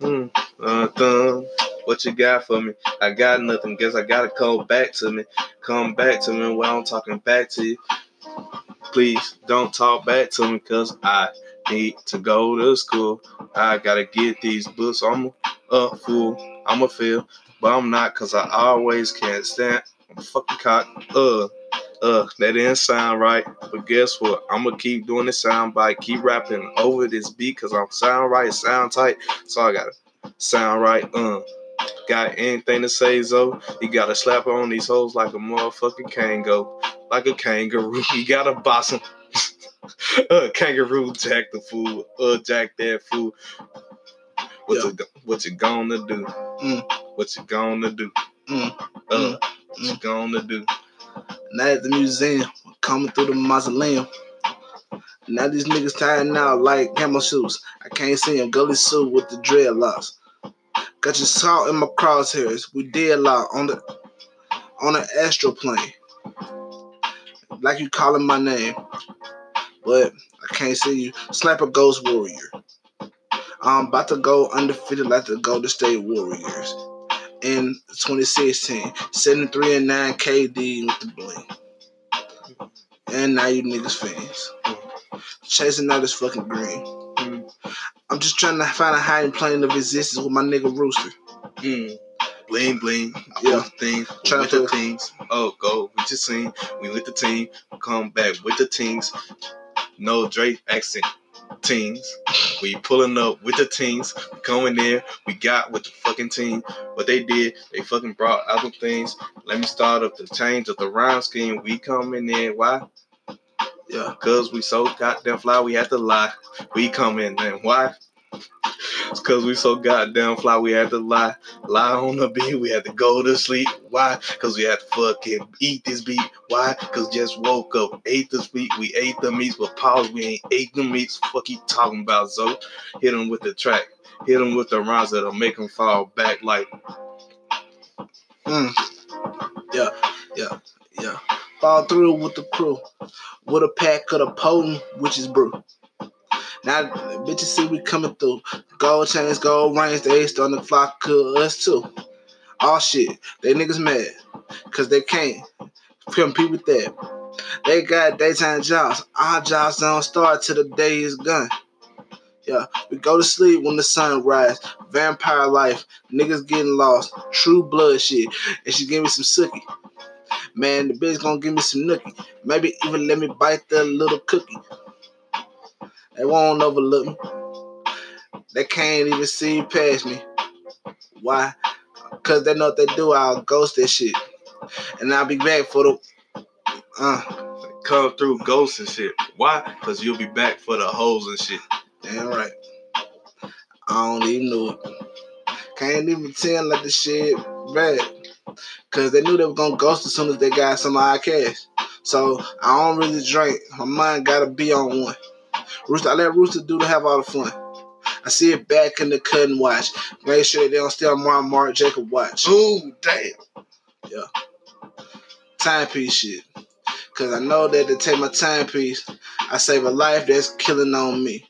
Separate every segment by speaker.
Speaker 1: Hmm. Uh, thumb. What you got for me? I got nothing. Guess I gotta come back to me. Come back to me while I'm talking back to you. Please don't talk back to me, cause I need to go to school. I gotta get these books. I'm a fool. I'm a feel, but I'm not, cause I always can't stand. I'm fucking cock. Uh, uh, that didn't sound right. But guess what? I'm gonna keep doing the sound bite, keep rapping over this beat, cause I'm sound right, sound tight. So I gotta sound right. Uh, got anything to say, Zo? You gotta slap on these hoes like a motherfucking kango, like a kangaroo. You gotta boss them. uh, kangaroo jack the fool. Uh, jack that fool. What
Speaker 2: Yeah.
Speaker 1: you what you gonna do?
Speaker 2: Mm.
Speaker 1: What you gonna do?
Speaker 2: Mm.
Speaker 1: Uh,
Speaker 2: Mm.
Speaker 1: what you gonna do?
Speaker 2: Now at the museum, coming through the mausoleum. Now these niggas tying out like camo shoes. I can't see him. Ghillie suit with the dreadlocks. Got your salt in my crosshairs. We did lot on the on the astral plane. Like you calling my name. But I can't see you. Sniper Ghost Warrior. I'm about to go undefeated like the Golden State Warriors. In 2016, 73 and 9 KD with the bling. And now you niggas fans. Chasing out this fucking green.
Speaker 1: Mm.
Speaker 2: I'm just trying to find a hiding plane of existence with my nigga Rooster.
Speaker 1: Mm. Bling bling. I
Speaker 2: Yeah.
Speaker 1: the thing.
Speaker 2: Tryna
Speaker 1: with the teams. Oh, go with your team. We with the team. Come back with the teams. No Drake accent. Teams. We pulling up with the teams. We Coming there. We got with the fucking team. What they did, they fucking brought other things. Let me start up the change of the rhyme scheme. We coming in. Why?
Speaker 2: Yeah.
Speaker 1: Cause we so goddamn fly, we had to lie. We come in why? It's cause we so goddamn fly, we had to lie. Lie on the beat, we had to go to sleep. Why? Cause we had to fucking eat this beat. Why? Cause just woke up, ate this beat. We ate the meats, but pause, we ain't ate the meats. Fuck you talking about, Zo? Hit him with the track. Hit him with the rhymes that'll make him fall back like,
Speaker 2: Mm. Yeah, yeah, yeah. Fall through with the crew. With a pack of the potent witches brew. Now bitches see we coming through. Gold chains, gold rings, they to flock to us too. All shit. They niggas mad. Cause they can't compete with that. They got daytime jobs. Our jobs don't start till the day is gone. Yeah, we go to sleep when the sun rise. Vampire life, niggas getting lost. True blood shit. And she gave me some sookie. Man, the bitch gonna give me some nookie. Maybe even let me bite the little cookie. They won't overlook me. They can't even see past me. Why? Cause they know what they do, I'll ghost that shit. And I'll be back for the uh
Speaker 1: come through ghosts and shit. Why? Cause you'll be back for the hoes and shit.
Speaker 2: damn right. I don't even know it. Can't even pretend like the shit bad. Cause they knew they were gonna ghost as soon as they got some of our cash. So I don't really drink. My mind gotta be on one. Rooster, I let Rooster do to have all the fun. I see it back in the cut and watch. Make sure they don't steal my Mark Jacob watch.
Speaker 1: Ooh, damn. Yeah.
Speaker 2: Timepiece shit. Cause I know that to take my timepiece, I save a life that's killing on me.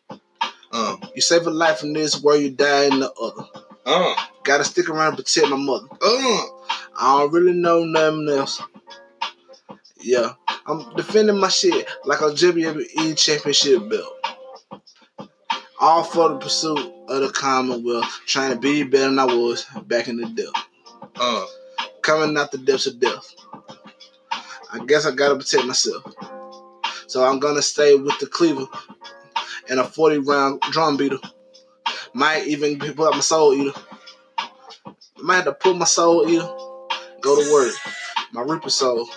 Speaker 1: Um,
Speaker 2: You save a life in this where you die in the other.
Speaker 1: uh,
Speaker 2: Gotta stick around and protect my mother.
Speaker 1: uh.
Speaker 2: I don't really know nothing else. Yeah, I'm defending my shit like a WWE championship belt. All for the pursuit of the Commonwealth, trying to be better than I was back in the depth.
Speaker 1: Uh,
Speaker 2: Coming out the depths of death. I guess I gotta protect myself. So I'm gonna stay with the cleaver and a 40 round drum beater. Might even pull out my soul eater. Might have to pull my soul eater. Go to work. My reaper soul.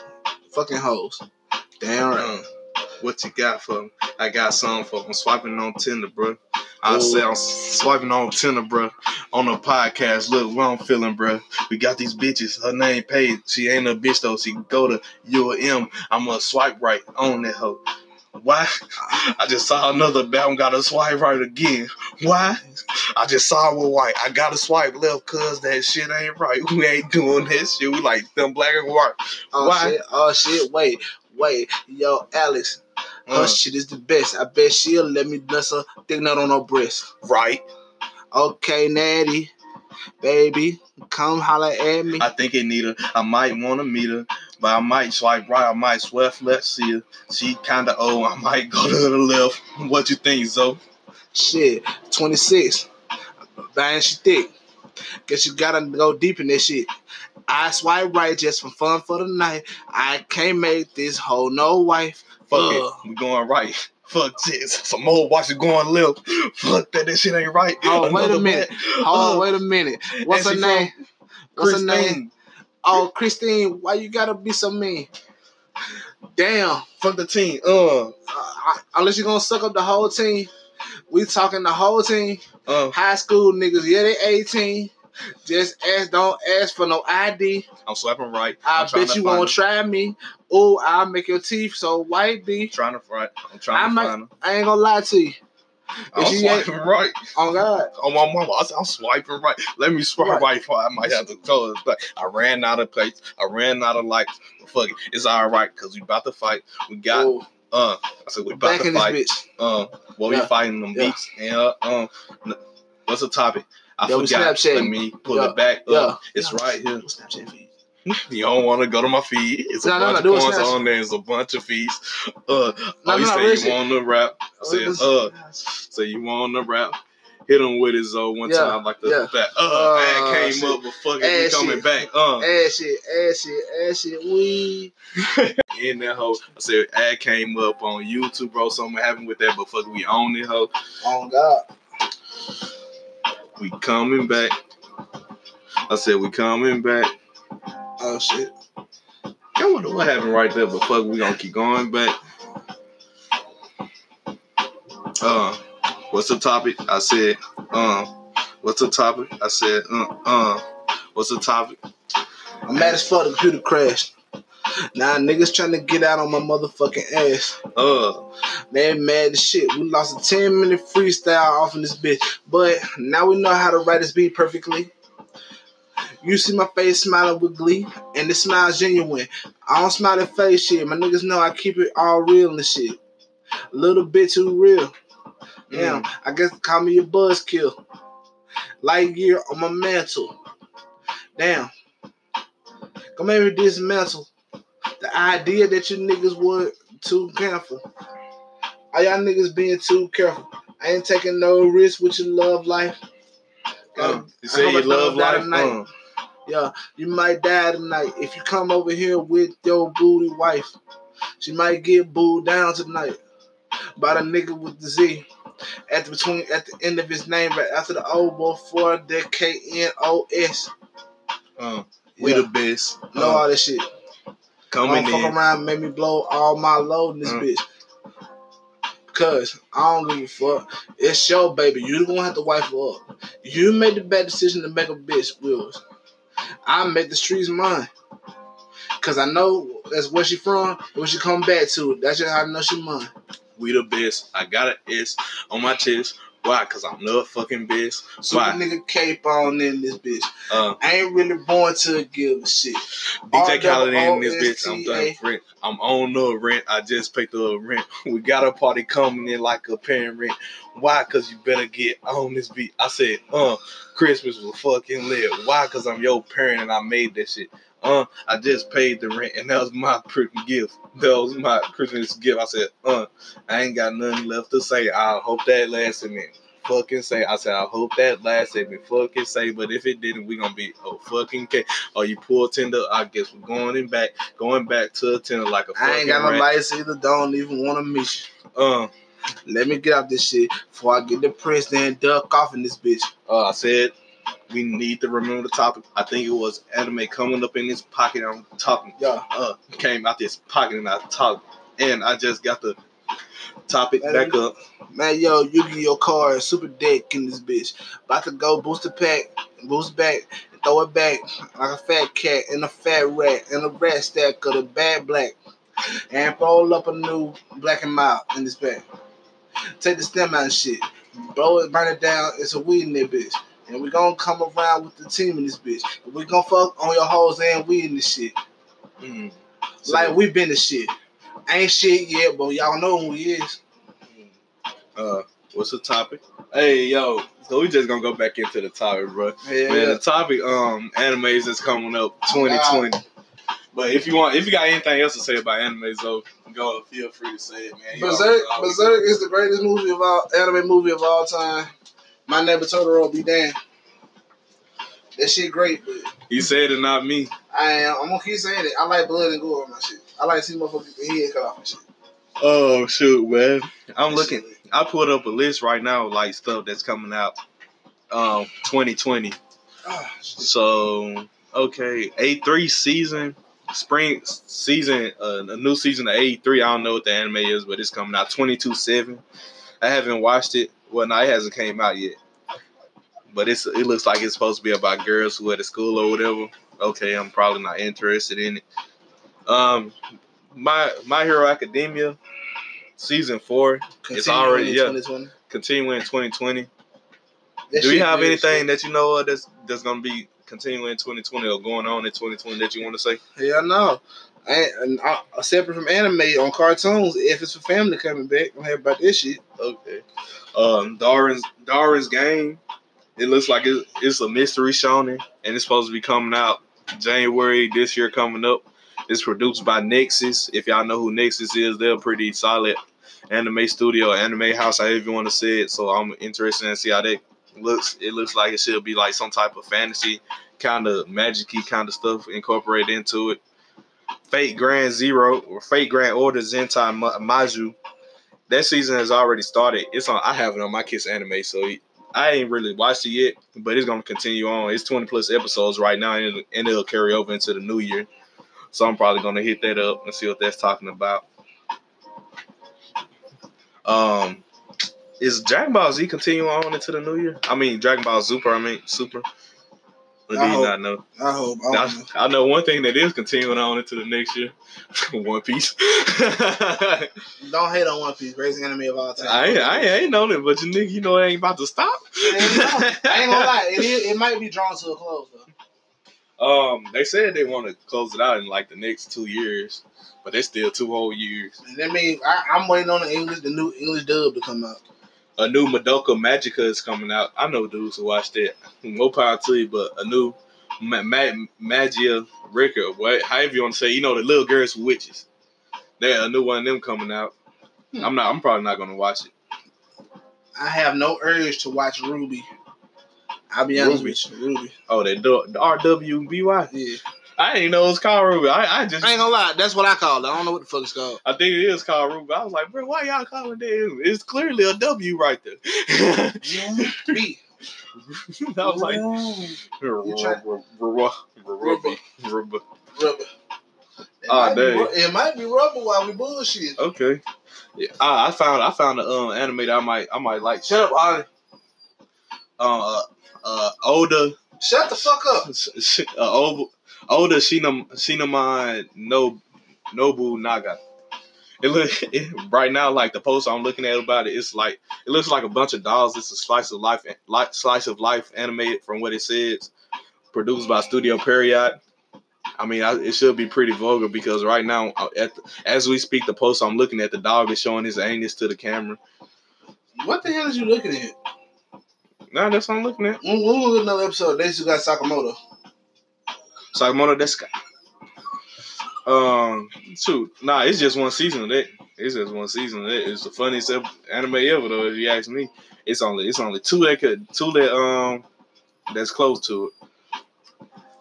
Speaker 2: Fucking hoes. Damn right.
Speaker 1: uh, what you got for me? I got something for 'em. I'm swiping on Tinder, bro. I say I'm swiping on Tinder, bro. On the podcast, look what I'm feeling, bro. We got these bitches. Her name Paige. She ain't a bitch though. She go to UM. I'm gonna swipe right on that hoe. Why? I just saw another bad got to swipe right again. Why? I just saw it with white. I gotta swipe left cause that shit ain't right. We ain't doing that shit. We like them black and white.
Speaker 2: Oh
Speaker 1: Why?
Speaker 2: shit. Oh shit. Wait. Wait. Yo, Alex. Her
Speaker 1: Uh,
Speaker 2: shit is the best. I bet she'll let me nut her thick nut on her breast.
Speaker 1: right.
Speaker 2: Okay, Natty, baby, come holla at me.
Speaker 1: I think it need her. I might want to meet her, but I might swipe right. I might swipe left. See her. She kind of old. I might go to the left. What you think, Zoe?
Speaker 2: Shit, 26. Man, she thick. Guess you gotta go deep in this shit. I swipe right just for fun for the night. I can't make this whole no wife.
Speaker 1: Fuck
Speaker 2: Uh.
Speaker 1: it. We going right. Fuck this. Some old watch is going left. Fuck that. That shit ain't right.
Speaker 2: Oh, wait a minute. on,
Speaker 1: Uh,
Speaker 2: wait a minute. What's her name? What's her name? Oh, Christine, why you gotta be so mean? Damn.
Speaker 1: Fuck the team. Uh,
Speaker 2: Uh, unless you're gonna suck up the whole team. We talking the whole team.
Speaker 1: uh.
Speaker 2: High school niggas, yeah, they 18. Just ask, don't ask for no ID.
Speaker 1: I'm swiping right.
Speaker 2: I
Speaker 1: I'm
Speaker 2: bet you won't try me. Oh, I'll make your teeth so white, B.
Speaker 1: Trying to right. I'm trying
Speaker 2: I
Speaker 1: to find her.
Speaker 2: I ain't gonna lie to you.
Speaker 1: I'm
Speaker 2: If ain't-
Speaker 1: swiping right.
Speaker 2: Oh God.
Speaker 1: Oh my mama, I said, I'm swiping right. Let me swipe
Speaker 2: Right.
Speaker 1: right. for I might have to go. It's like, I ran out of place. I ran out of lights. But fuck it, it's all right because we about to fight. We got
Speaker 2: Oh,
Speaker 1: uh. I said we about
Speaker 2: back
Speaker 1: to
Speaker 2: in
Speaker 1: fight. Um, what we
Speaker 2: Yeah.
Speaker 1: fighting them
Speaker 2: Yeah.
Speaker 1: beats and uh, um, what's the topic? I
Speaker 2: we
Speaker 1: forgot. Let me pull
Speaker 2: Yeah.
Speaker 1: it back. Up. It's right here.
Speaker 2: Snapchat?
Speaker 1: You don't want to go to my feed. It's a
Speaker 2: No, no,
Speaker 1: bunch
Speaker 2: no,
Speaker 1: of
Speaker 2: do
Speaker 1: points on there. It's a bunch of feeds. Uh,
Speaker 2: No,
Speaker 1: oh,
Speaker 2: no,
Speaker 1: you
Speaker 2: no,
Speaker 1: say
Speaker 2: real
Speaker 1: you want to rap? Say, uh, so you want to rap? Hit him with his uh one
Speaker 2: Yeah,
Speaker 1: time like the
Speaker 2: yeah.
Speaker 1: that. Uh,
Speaker 2: Uh,
Speaker 1: ad came
Speaker 2: shit.
Speaker 1: up, but fuck it, we coming
Speaker 2: shit.
Speaker 1: back. Uh,
Speaker 2: Ass shit, ass shit, ass shit. We.
Speaker 1: in that hoe. I said ad came up on YouTube, bro. Something happened with that, but fuck, we own it, hoe.
Speaker 2: Oh God.
Speaker 1: We coming back. I said we coming back.
Speaker 2: Oh shit.
Speaker 1: I wonder what happened right there, but fuck, we gonna keep going But Uh, what's the topic? I said, uh, what's the topic? I said, uh, uh, what's the topic?
Speaker 2: I'm mad as fuck. The computer crashed. Now niggas trying to get out on my motherfucking ass.
Speaker 1: Uh,
Speaker 2: Man, mad as shit. We lost a 10 minute freestyle off in this bitch. But now we know how to write this beat perfectly. You see my face smiling with glee, and the smile's genuine. I don't smile at face shit. My niggas know I keep it all real and shit. A little bit too real. Damn, I guess call me a buzzkill. Light year on my mantle. Damn. Come maybe dismantle the idea that you niggas were too careful. Are y'all niggas being too careful? I ain't taking no risk with your love life.
Speaker 1: uh, you say
Speaker 2: hope
Speaker 1: you love life. Uh,
Speaker 2: Yeah, you might die tonight if you come over here with your booty wife. She might get booed down tonight by the nigga with the Z at the between at the end of his name right after the O before the K N O S.
Speaker 1: uh, we
Speaker 2: Yeah,
Speaker 1: the best.
Speaker 2: know
Speaker 1: Uh,
Speaker 2: all this shit.
Speaker 1: coming
Speaker 2: don't fuck
Speaker 1: in.
Speaker 2: around, and make me blow all my load in this
Speaker 1: Mm.
Speaker 2: bitch. Cause I don't give a fuck. It's your baby. You gonna have to wife her up. You made the bad decision to make a bitch yours. I make the streets mine. Cause I know that's where she from. and When she come back to, that's just how I know she mine.
Speaker 1: We the best. I got an S on my chest. Why? Cause I'm the fucking best.
Speaker 2: Super
Speaker 1: Why?
Speaker 2: nigga cape on in this bitch.
Speaker 1: Uh,
Speaker 2: I ain't really born to give a shit.
Speaker 1: DJ Khaled in this bitch. I'm done rent. I'm on the rent. I just paid the rent. We got a party coming in like a parent. Why? Cause you better get on this beat. I said, uh, Christmas was fucking lit. Why? Cause I'm your parent and I made that shit. Uh, I just paid the rent and that was my freaking gift. That was my Christmas gift. I said, uh, I ain't got nothing left to say. I hope that lasted me. Fucking say. I said, I hope that lasted me. Fucking say. But if it didn't, we gonna be oh fucking K. Oh, you pull tender. I guess we're going in back, going back to a tender like a fucking
Speaker 2: I ain't got no
Speaker 1: rat.
Speaker 2: lights either. Don't even want to meet you.
Speaker 1: Uh,
Speaker 2: Let me get out this shit before I get depressed and duck off in this bitch.
Speaker 1: uh, I said we need to remember the topic. I think it was anime coming up in his pocket. I'm talking.
Speaker 2: Yeah.
Speaker 1: Uh, came out this pocket and I talked, and I just got the topic
Speaker 2: Man,
Speaker 1: back up.
Speaker 2: Man, yo, you get your car super deck in this bitch. About to go boost the pack, boost back, throw it back like a fat cat and a fat rat and a rat stack of the bad black. And roll up a new black and mild in this bag. Take the stem out and shit. Blow it, burn it down. It's a weed in that bitch. And we gonna come around with the team in this bitch. We gonna fuck on your hoes and weed in this shit.
Speaker 1: Mm. So,
Speaker 2: Like we been the shit. Ain't shit yet, but y'all know who he is.
Speaker 1: uh, What's the topic? Hey, yo. So we just gonna go back into the topic, bro.
Speaker 2: Yeah,
Speaker 1: Man,
Speaker 2: yeah.
Speaker 1: the topic um animes that's coming up 2020. But if you want, if you got anything else to say about anime, though, go feel free to say it, man. You
Speaker 2: Berserk, Berserk is the greatest movie of all anime movie of all time. My neighbor Totoro be damned. That shit great, but
Speaker 1: He said it, not me.
Speaker 2: I am. I'm gonna keep saying it. I like blood and gore on my shit. I like to see motherfuckers get head cut off and shit.
Speaker 1: Oh shoot, man. I'm
Speaker 2: That
Speaker 1: looking.
Speaker 2: shit-
Speaker 1: I put up a list right now, like stuff that's coming out, um, 2020.
Speaker 2: Ah, shit.
Speaker 1: So okay, A three season, spring season, uh, a new season of A three. I don't know what the anime is, but it's coming out 22 seven. I haven't watched it. Well, no, it hasn't came out yet. But it's it looks like it's supposed to be about girls who are at a school or whatever. Okay, I'm probably not interested in it. Um, my My Hero Academia, season four, It's
Speaker 2: Continuing
Speaker 1: already-
Speaker 2: in
Speaker 1: yeah.
Speaker 2: 2020.
Speaker 1: continuing 2020.
Speaker 2: That
Speaker 1: Do you have anything that you know of that's that's gonna be continuing in 2020 or going on in 2020 that you want to say?
Speaker 2: Yeah, no. I, and I, separate from anime on cartoons, if it's for family coming back, I'm happy about this shit.
Speaker 1: Okay. Um, Darwin's Darwin's game. It looks like it's, it's a mystery shonen, and it's supposed to be coming out January this year. Coming up, it's produced by Nexus. If y'all know who Nexus is, they're a pretty solid anime studio, anime house, however you want to say it. So I'm interested in see how that looks. It looks like it should be like some type of fantasy, kind of magic-y kind of stuff incorporated into it. Fate Grand Zero or Fate Grand Order Zentai Ma- Maju that season has already started. It's on. I have it on my kids anime, so I ain't really watched it yet, but it's gonna continue on. It's twenty plus episodes right now, and it'll, and it'll carry over into the new year. So I'm probably gonna hit that up and see what that's talking about. Um, is Dragon Ball Z continuing on into the new year? I mean, Dragon Ball Super. I mean, Super. Or do
Speaker 2: I
Speaker 1: you
Speaker 2: hope-
Speaker 1: not know?
Speaker 2: I hope. I, don't know.
Speaker 1: I know one thing that is continuing on into the next year. One Piece.
Speaker 2: Don't hate on One Piece, greatest enemy of all time.
Speaker 1: I ain't, I ain't, known it, but you nigga, you know it ain't about to stop.
Speaker 2: I ain't gonna lie, it, is, it might be drawn to a close though.
Speaker 1: Um, they said they want to close it out in like the next two years, but they still two whole years.
Speaker 2: And that means I, I'm waiting on the English, the new English dub to come out.
Speaker 1: A new Madoka Magica is coming out. I know dudes who watched it. No power to you, but a new Ma- Ma- Magia record, what however you want to say, you know the little girls witches. There, a new one of them coming out.
Speaker 2: Hmm.
Speaker 1: I'm not. I'm probably not gonna watch it.
Speaker 2: I have no urge to watch Ruby. I'll be honest
Speaker 1: Ruby.
Speaker 2: with you, Ruby.
Speaker 1: Oh, that RWBY.
Speaker 2: Yeah,
Speaker 1: I didn't know it was called Ruby. I, I just
Speaker 2: I ain't gonna lie, that's what I call it. I don't know what the fuck it's called.
Speaker 1: I think it is called Ruby. I was like, bro, why y'all calling it? It's clearly a W right there.
Speaker 2: Yeah, B.
Speaker 1: I was like,
Speaker 2: You
Speaker 1: Ruby, Ruby.
Speaker 2: Rubber. It,
Speaker 1: Ah,
Speaker 2: might be, it might be rubber while we bullshit.
Speaker 1: Okay. Yeah, I, I found I found an um anime that I might I might like. Shut up, Ollie. Uh, uh, older,
Speaker 2: Shut the fuck up.
Speaker 1: uh, older, older Shinam Cinnamon no Nobunaga. It look it, right now like the post I'm looking at about it. It's like it looks like a bunch of dolls. It's a slice of life, like slice of life animated from what it says. Produced by Studio Period. I mean, I, it should be pretty vulgar because right now, uh, at the, as we speak, the post I'm looking at, the dog is showing his anus to the camera.
Speaker 2: What the hell is you looking at?
Speaker 1: Nah, that's what I'm looking at.
Speaker 2: When, another episode? They just got Sakamoto.
Speaker 1: Sakamoto Deska. Um, shoot, nah, it's just one season of that. It's just one season of that. It's the funniest anime ever, though. If you ask me, it's only it's only two that could two that um that's close to it.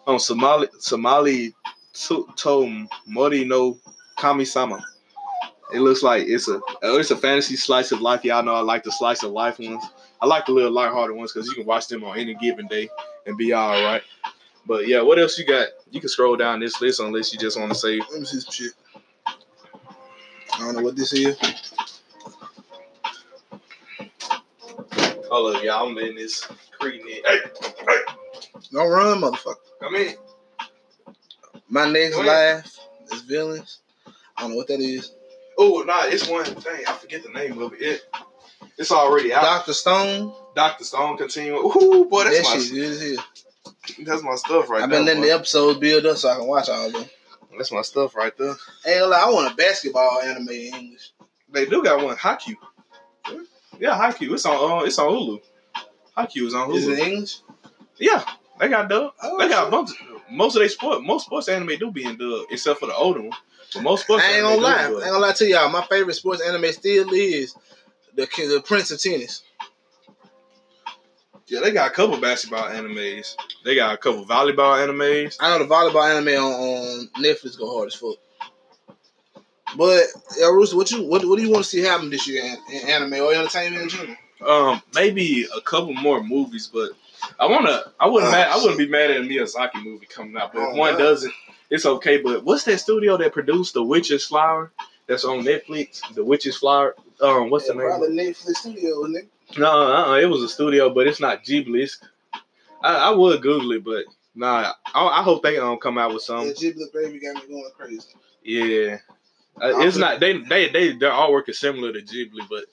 Speaker 1: On Somali Somali to, to Mori no Kami-sama. It looks like it's a oh, it's a fantasy slice of life. Y'all know I like the slice of life ones. I like the little lighthearted ones because you can watch them on any given day and be all right. But yeah, what else you got? You can scroll down this list unless you just want to say
Speaker 2: Let me see some shit. I don't know what this is.
Speaker 1: Hold up, y'all. I'm in this. Hey, hey,
Speaker 2: Don't run, motherfucker.
Speaker 1: come in.
Speaker 2: My next life is villains. I don't know what that is.
Speaker 1: Oh, nah, it's one thing. I forget the name of it. it it's already out.
Speaker 2: Doctor Stone.
Speaker 1: Doctor Stone continuing. Ooh, boy, that's
Speaker 2: that
Speaker 1: my
Speaker 2: shit good as hell.
Speaker 1: That's my stuff right there.
Speaker 2: I've been letting the episodes build up so I can watch all of them.
Speaker 1: That's my stuff right there.
Speaker 2: Hey, gonna I want a basketball anime in English.
Speaker 1: They do got one Haku. Yeah, Haikyuu. It's on. Uh, it's on Hulu. Haikyuu is on Hulu.
Speaker 2: Is it English?
Speaker 1: Yeah, they got dub.
Speaker 2: Oh,
Speaker 1: they got bunch. Most of they sport. Most sports anime do be in dub, except for the older one. But most sports.
Speaker 2: I ain't
Speaker 1: anime
Speaker 2: gonna lie. I ain't gonna lie to y'all. My favorite sports anime still is the the Prince of Tennis.
Speaker 1: Yeah, they got a couple basketball animes. They got a couple volleyball animes.
Speaker 2: I know the volleyball anime on, on Netflix go hard as fuck. But yeah, Rooster, what you what, what do you want to see happen this year in, in anime or entertainment in general?
Speaker 1: Um, maybe a couple more movies, but I wanna. I wouldn't.
Speaker 2: Oh,
Speaker 1: mad, I wouldn't be mad at a Miyazaki movie coming out, but if
Speaker 2: Oh,
Speaker 1: one
Speaker 2: God.
Speaker 1: doesn't, it's okay. But what's that studio that produced The Witch's Flower? That's on Netflix. The Witch's Flower. Um, what's
Speaker 2: Yeah,
Speaker 1: the name?
Speaker 2: probably Netflix studio, nigga.
Speaker 1: No, uh, it was a studio, but it's not Ghibli. It's, I, I would Google it, but nah. I, I hope they um come out with some.
Speaker 2: Ghibli Gravy got me going crazy.
Speaker 1: Yeah, uh, it's not. They they they their artwork is similar to Ghibli, but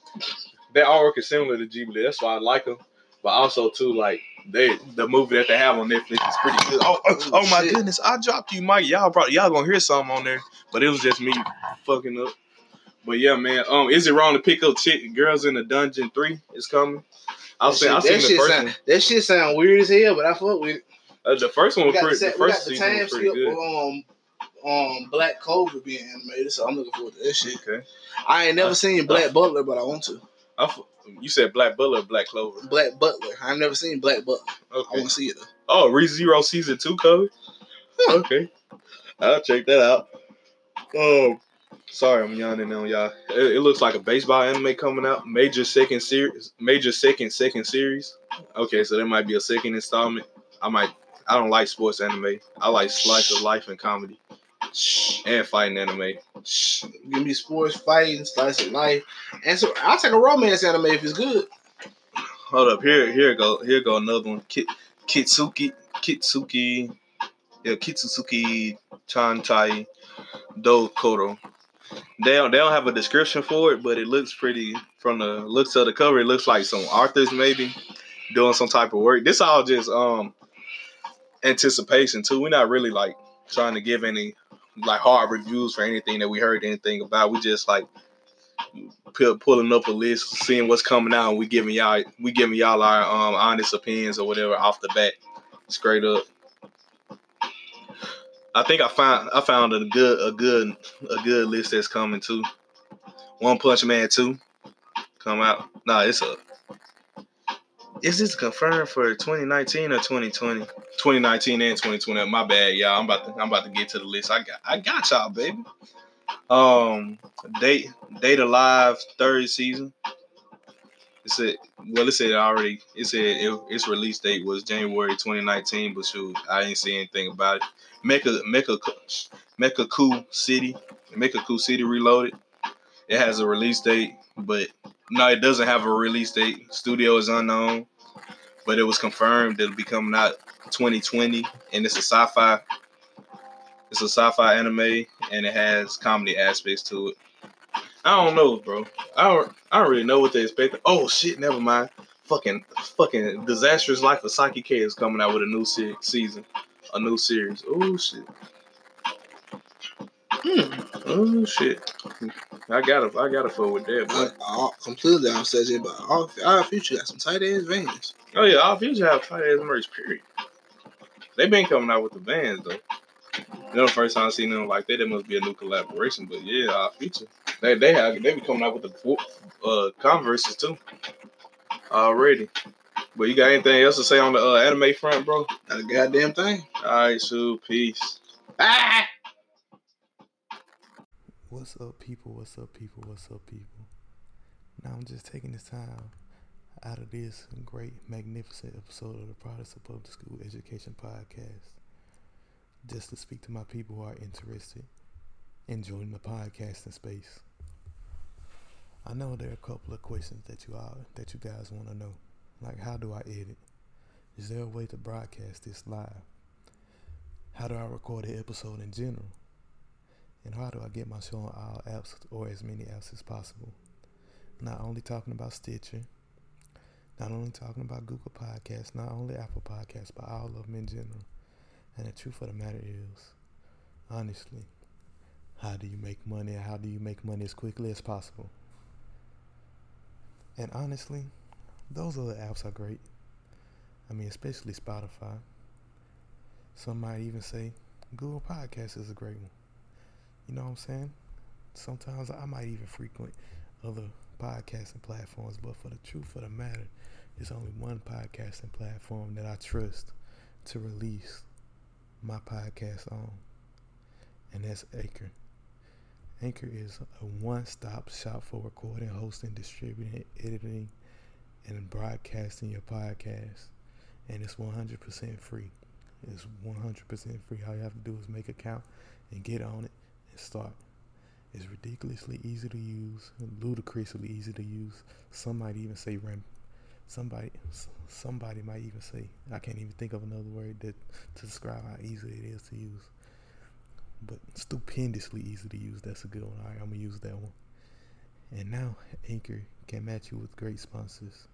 Speaker 1: their artwork is similar to Ghibli. That's why I like them. But also too, like they the movie that they have on Netflix is pretty good. Oh, oh, oh my
Speaker 2: Shit.
Speaker 1: goodness! I dropped you, Mike. Y'all probably y'all gonna hear something on there, but it was just me fucking up. But yeah, man. Um, is it wrong to pick up chick girls in the dungeon three? Is coming. I'll say
Speaker 2: shit-
Speaker 1: I seen
Speaker 2: that
Speaker 1: the
Speaker 2: shit
Speaker 1: first
Speaker 2: sound,
Speaker 1: one.
Speaker 2: That shit sound weird as hell, but I fuck with it.
Speaker 1: Uh, the first one was
Speaker 2: the,
Speaker 1: pretty. The
Speaker 2: we got
Speaker 1: first
Speaker 2: the
Speaker 1: season
Speaker 2: time
Speaker 1: was pretty good.
Speaker 2: um um Black Clover being animated, so I'm looking forward to that shit.
Speaker 1: Okay.
Speaker 2: I ain't never
Speaker 1: Uh,
Speaker 2: seen Black Butler, but I want to.
Speaker 1: I f- you said Black Butler Black Clover?
Speaker 2: Black Butler. I've never seen Black Butler.
Speaker 1: Okay.
Speaker 2: I want to see it though.
Speaker 1: Oh, Re Zero season two covered. okay, I'll check that out. Um, sorry, I'm yawning on y'all. It, it looks like a baseball anime coming out. Major second series. Major second second series. Okay, so there might be a second installment. I might. I don't like sports anime. I like slice of life and comedy and fighting anime.
Speaker 2: Give me sports, fighting, slice of life, and so I'll take a romance anime if it's good.
Speaker 1: Hold up, here, here go, here go another one. Kit, Kitsuki, Kitsuki, yeah, Kitsuki Chantai Do Koro. They don't, they don't have a description for it, but it looks pretty. From the looks of the cover, it looks like some authors maybe doing some type of work. This all just um anticipation too. We're not really like trying to give any like hard reviews for anything that we heard anything about. We just like pu- pulling up a list, seeing what's coming out, and we giving y'all we giving y'all our um honest opinions or whatever off the bat, straight up. I think I found I found a good a good a good list that's coming too. One Punch Man two come out. Nah, it's a. Is this confirmed for 2019 or 2020? 2019 and 2020. My bad, y'all. I'm about to I'm about to get to the list. I got I got y'all, baby. Um, date Date A Live third season. It said well, it said already. It said it, its release date was January 2019, but shoot, I didn't see anything about it. Mecha Mecha Mecha Cool City, Mecha Cool City Reloaded. It has a release date, but no, it doesn't have a release date. Studio is unknown, but it was confirmed it'll be coming out 2020, and it's a sci-fi. It's a sci-fi anime, and it has comedy aspects to it. I don't know, bro. I don't. I don't really know what to expect. Oh shit! Never mind. Fucking, fucking disastrous life of Saiki K is coming out with a new se- season, a new series. Oh shit.
Speaker 2: Hmm.
Speaker 1: Oh shit. I gotta, I gotta fuck with that.
Speaker 2: I,
Speaker 1: But
Speaker 2: I, completely opposite it, but our, our future got some tight ass veins.
Speaker 1: oh yeah, all future have tight ass merch. Period. They been coming out with the bands though. You know, the first time I seen them like that, there must be a new collaboration. But yeah, our future. They they have they be coming out with the uh Converses too. Already. But you got anything else to say on the uh, anime front, bro?
Speaker 2: Not a goddamn thing.
Speaker 1: All right, so peace.
Speaker 2: Ah!
Speaker 3: What's up, people? What's up, people? What's up, people? Now I'm just taking this time out of this great, magnificent episode of the Products of Public School Education Podcast just to speak to my people who are interested in joining the podcasting space. I know there are a couple of questions that you all that you guys want to know, like how do I edit? Is there a way to broadcast this live? How do I record an episode in general? And how do I get my show on all apps or as many apps as possible? Not only talking about Stitcher, not only talking about Google Podcasts, not only Apple Podcasts, but all of them in general. And the truth of the matter is, honestly, how do you make money? How do you make money as quickly as possible? And honestly, those other apps are great. I mean, especially Spotify. Some might even say Google Podcasts is a great one. You know what I'm saying? Sometimes I might even frequent other podcasting platforms, but for the truth of the matter, there's only one podcasting platform that I trust to release my podcast on, and that's Anchor. Anchor is a one stop shop for recording, hosting, distributing, editing, and broadcasting your podcast. And it's 100% free. It's 100% free. All you have to do is make an account and get on it and start. It's ridiculously easy to use, ludicrously easy to use. Some might even say ram. Somebody, somebody might even say I can't even think of another word that to describe how easy it is to use. But stupendously easy to use. That's a good one. All right, I'm gonna use that one. And now Anchor can match you with great sponsors.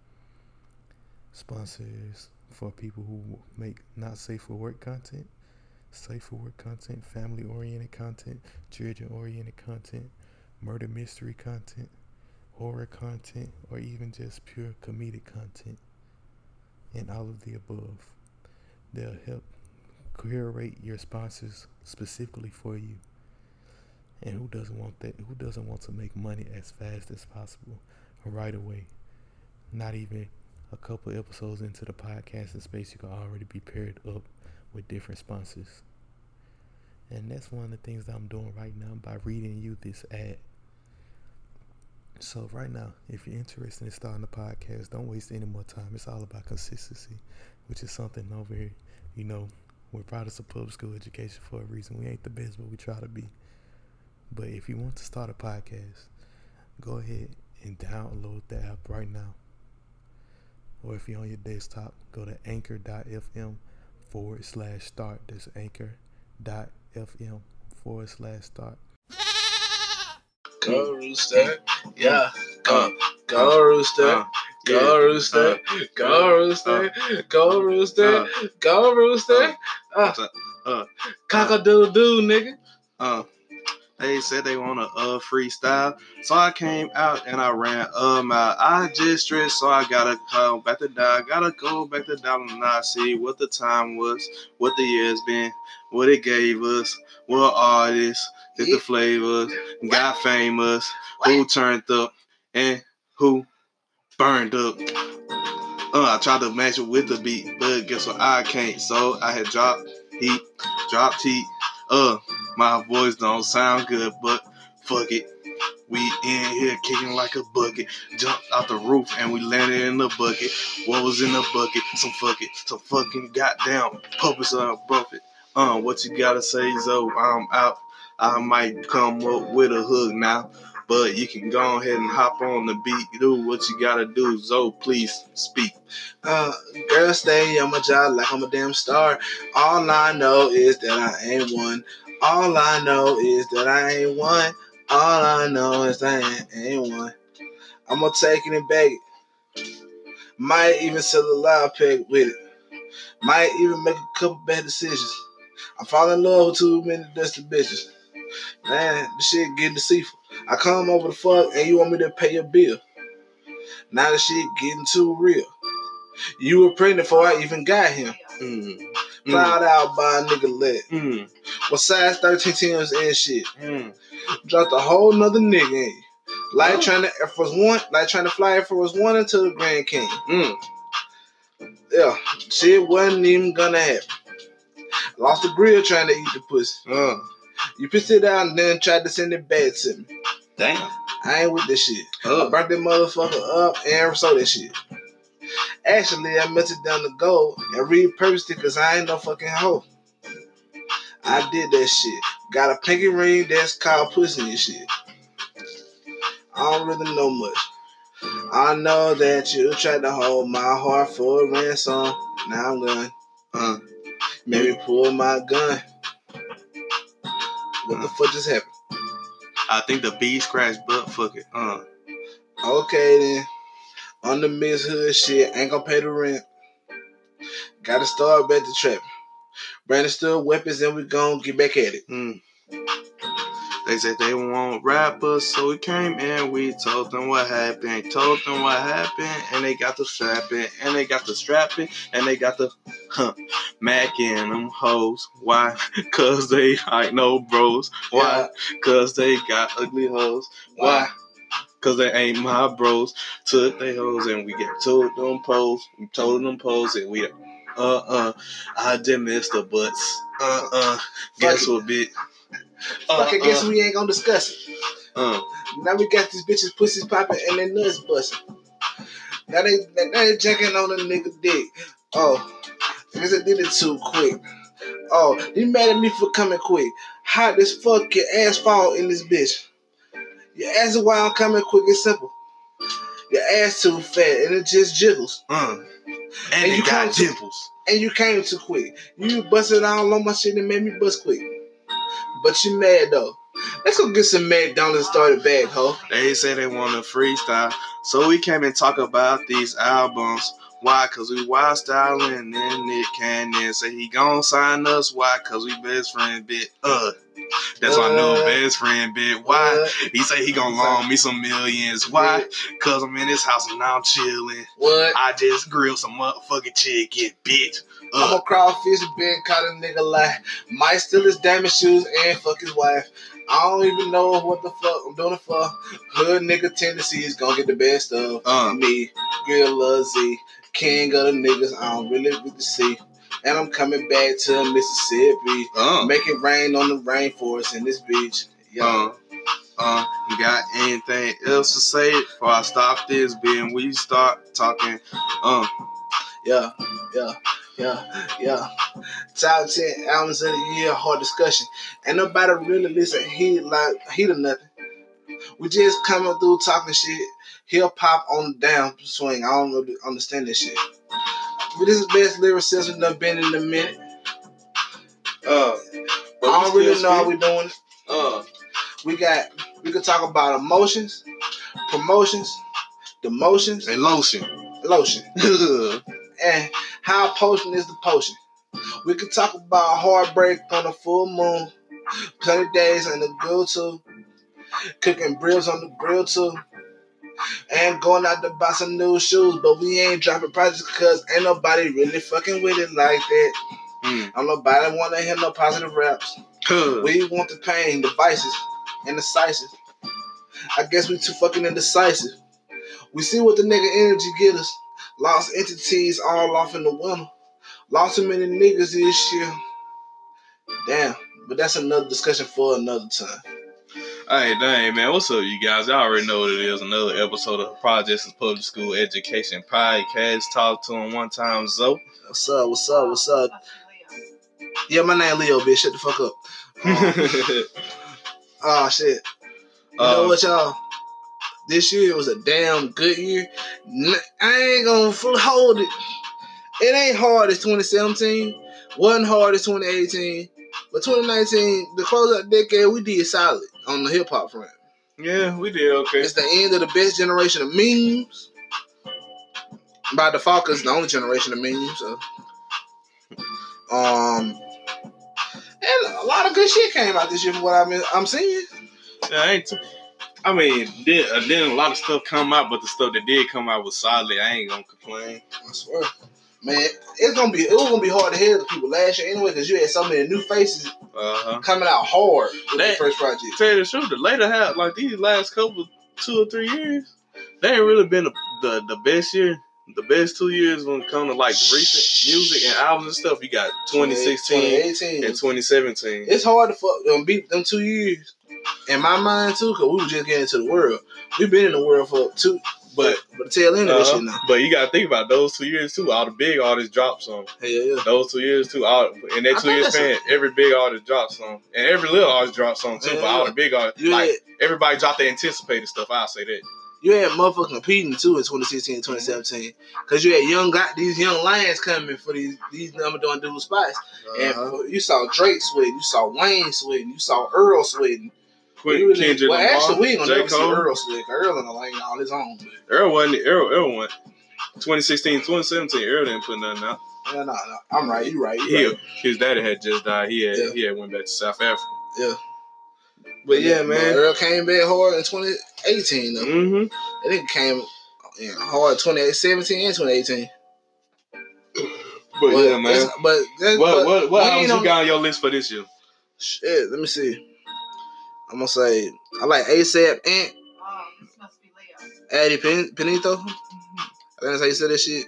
Speaker 3: Sponsors for people who make not safe for work content, safe for work content, family oriented content, children oriented content, murder mystery content, horror content, or even just pure comedic content, and all of the above. They'll help curate your sponsors specifically for you. And who doesn't want that? Who doesn't want to make money as fast as possible, right away? Not even a couple episodes into the podcasting space, you can already be paired up with different sponsors. And that's one of the things that I'm doing right now by reading you this ad. So right now, if you're interested in starting a podcast, don't waste any more time. It's all about consistency, which is something over here. You know, we're proud of the public school education for a reason. We ain't the best, but we try to be. But if you want to start a podcast, go ahead and download the app right now or if you're on your desktop, go to anchor.fm forward slash start. That's anchor.fm forward slash start.
Speaker 2: Go Rooster. Yeah. Go. Go Rooster. Go Rooster. Go Rooster. Go Rooster. Go Rooster. Uh, cock a doodle doo, nigga.
Speaker 1: Uh, they said they want a uh freestyle, so I came out and I ran a mile. I just stressed, so I gotta come back to die. Gotta go back to dial and I see what the time was, what the year's been, what it gave us, what artists did the flavors, got famous, who turned up, and who burned up. Uh, I tried to match it with the beat, but guess what? I can't. So I had dropped heat, dropped heat. Uh, my voice don't sound good, but fuck it. We in here kicking like a bucket. Jumped out the roof and we landed in the bucket. What was in the bucket? Some fucking, some fucking goddamn puppets on a buffet. Uh, what you gotta say, Zo? I'm out. I might come up with a hook now. But you can go ahead and hop on the beat, do what you gotta do. Zo, please speak.
Speaker 2: Uh, girl, stay on my job like I'm a damn star. All I know is that I ain't one. All I know is that I ain't one. All I know is that I ain't, ain't one. I'm gonna take it and bag it. Might even sell a live pack with it. Might even make a couple bad decisions. I fall in love with too many dusty bitches. Man, the shit getting deceitful. I come over the fuck and you want me to pay your bill. Now the shit getting too real. You were pregnant before I even got him. Mm. Plowed mm. out by a nigga leg. Mm. With size 13 teams and shit. Mm. Dropped a whole nother nigga in you. Like oh. trying to Air Force One, like trying to fly Air Force One into the Grand Canyon. Mm. Yeah, shit wasn't even gonna happen. Lost the grill trying to eat the pussy. Uh. You pissed it out and then tried to send it back to me.
Speaker 1: Damn.
Speaker 2: I ain't with this shit. Uh. I burnt that motherfucker up and sold that shit. Actually, I melted down the gold and repurposed it because I ain't no fucking hoe. I did that shit. Got a pinky ring that's called pussy and shit. I don't really know much. I know that you tried to hold my heart for a ransom. Now I'm gone. Uh, maybe pull my gun. What the fuck just happened?
Speaker 1: I think the bee scratched butt. Fuck it. Uh.
Speaker 2: Okay then. On the Miss Hood shit, ain't gonna pay the rent. Gotta start back the trap. Brandon still weapons and we gon' get back at it. Mm.
Speaker 1: They said they want rappers, so we came in. We told them what happened, told them what happened, and they got the strapping, and they got the strapping, and they got the huh, Mac in them hoes. Why? Cause they ain't no bros. Why? Cause they got ugly hoes. Why? Cause they ain't my bros. Took they hoes and we get told them pose. We told them pose and we uh uh I did miss the butts. Uh uh guess what bitch?
Speaker 2: Fuck, I guess
Speaker 1: uh,
Speaker 2: we ain't gonna discuss it.
Speaker 1: uh,
Speaker 2: Now we got these bitches pussies popping and their nuts busting. Now they now they jacking on a nigga dick. Oh, because I did it too quick. Oh, you mad at me for coming quick. Hot as fuck, your ass fall in this bitch. Your ass is why I'm coming quick and simple. Your ass too fat and it just jiggles.
Speaker 1: uh. And,
Speaker 2: And you
Speaker 1: got dimples.
Speaker 2: And you came too quick. You busted all on my shit and made me bust quick. But you mad though. Let's go get some McDonald's and start back, ho.
Speaker 1: They say they want to freestyle, so we came and talk about these albums. Why? Cause we wild styling and Nick Cannon say he gon' sign us. Why? Cause we best friend bit. Uh, that's my new
Speaker 2: Uh,
Speaker 1: best friend bit. Why?
Speaker 2: What?
Speaker 1: He say he gon' loan me some millions. Why? Cause I'm in this house and now I'm chilling.
Speaker 2: What?
Speaker 1: I just grilled some motherfucking chicken, bitch.
Speaker 2: I'm a crawfish been caught a nigga lie. Might steal his diamond shoes and fuck his wife. I don't even know what the fuck I'm doing it for. Hood nigga tendencies gonna get the best of
Speaker 1: uh,
Speaker 2: me. Gorilla Z, king of the niggas. I don't really get to see. And I'm coming back to Mississippi.
Speaker 1: uh,
Speaker 2: Make it rain on the rainforest in this beach. Yeah.
Speaker 1: uh. Uh, you got anything else to say before I stop this? Being we start talking. Uh,
Speaker 2: Yeah, yeah, yeah, yeah. Top ten albums of the year, hard discussion. Ain't nobody really listen he like he or nothing. We just coming through talking shit. Hip hop on the down swing. I don't really understand this shit. But this is the best lyricism done been in a minute.
Speaker 1: uh,
Speaker 2: I don't really know how we doing. it.
Speaker 1: Uh,
Speaker 2: We got we could talk about emotions, promotions, demotions,
Speaker 1: and lotion.
Speaker 2: lotion. and how potion is the potion. We could talk about heartbreak on a full moon, plenty days in the grill too, cooking ribs on the grill too, and going out to buy some new shoes. But we ain't dropping projects because ain't nobody really fucking with it like that.
Speaker 1: mm,
Speaker 2: Ain't nobody want to hear no positive raps. We want the pain, the vices, and the slices. I guess we too fucking indecisive. We see what the nigga energy get us. Lost entities all off in the winter. Lost too many niggas this year. Damn. But that's another discussion for another time.
Speaker 1: Hey, dang, man. What's up, you guys? Y'all already know what it is. Another episode of Projects Public School Education Podcast. Talk to him one time, Zoe.
Speaker 2: What's up? What's up? What's up? Yeah, my name Leo, bitch. Shut the fuck up. Oh shit. You know
Speaker 1: Uh,
Speaker 2: what, y'all? This year was a damn good year. I ain't gonna hold it. It ain't hard as 2017. Wasn't hard as 2018. But 2019, the closeout decade, we did solid on the hip hop front.
Speaker 1: yeah, we did okay.
Speaker 2: It's the end of the best generation of memes. By default, it's the only generation of memes. So. Um, and a lot of good shit came out this year from what I'm I'm seeing.
Speaker 1: Yeah, I ain't. T- I mean, did uh, then a lot of stuff come out, but the stuff that did come out was solid. I ain't gonna complain.
Speaker 2: I swear, man, it's gonna be it was gonna be hard to hear the people last year anyway because you had so many new faces
Speaker 1: Uh huh.
Speaker 2: coming out hard with
Speaker 1: That-
Speaker 2: the first project.
Speaker 1: Tell you the truth, the later half, like these last couple, two or three years, they ain't really been the the, the best year. The best two years when it come to like recent music and albums and stuff. You got 2016
Speaker 2: 2018.
Speaker 1: and 2017.
Speaker 2: It's hard to fuck them beat them two years. In my mind too, cause we were just getting into the world. We've been in the world for two, but but the tail end of this
Speaker 1: Uh-huh.
Speaker 2: shit now.
Speaker 1: But you gotta think about those two years too. All the big artists dropped some.
Speaker 2: Hell yeah.
Speaker 1: Those two years too. All in that
Speaker 2: I
Speaker 1: two
Speaker 2: think
Speaker 1: years
Speaker 2: that's a-
Speaker 1: every big artist dropped some, and every little artist dropped some too.
Speaker 2: Yeah,
Speaker 1: but all the big artists,
Speaker 2: You
Speaker 1: like
Speaker 2: had,
Speaker 1: everybody dropped their anticipated stuff. I'll say that.
Speaker 2: you had motherfuckers competing too in 2016 and 2017. Cause you had young got these young lions coming for these these number doing dual spots.
Speaker 1: Uh-huh.
Speaker 2: And you saw Drake sweating, you saw Wayne sweating, you saw Earl sweating.
Speaker 1: Quit
Speaker 2: You really-
Speaker 1: Kendrick
Speaker 2: well,
Speaker 1: Lamar,
Speaker 2: actually, we ain't gonna
Speaker 1: J.
Speaker 2: never see
Speaker 1: Cole.
Speaker 2: Earl sweat. 'cause Earl in the lane on his own. But
Speaker 1: Earl wasn't. Earl, Earl went. 2016, 2017. Earl didn't put nothing out.
Speaker 2: no, no, no. I'm right. You right. You
Speaker 1: He,
Speaker 2: right.
Speaker 1: his daddy had just died. He had
Speaker 2: Yeah.
Speaker 1: he had went back to South Africa.
Speaker 2: Yeah.
Speaker 1: But yeah, man.
Speaker 2: Earl came back hard in 2018 though.
Speaker 1: Mm-hmm.
Speaker 2: That nigga came yeah, hard 2017 and 2018.
Speaker 1: But, yeah, man.
Speaker 2: it's- But that's,
Speaker 1: What
Speaker 2: but
Speaker 1: what what
Speaker 2: we
Speaker 1: albums you
Speaker 2: on-
Speaker 1: got on your list for this year?
Speaker 2: Shit, let me see. I'm gonna say I like ASAP and
Speaker 4: Oh, this must be Leo.
Speaker 2: Addy Pen- Benito. Mm-hmm. I think that's how you say that shit.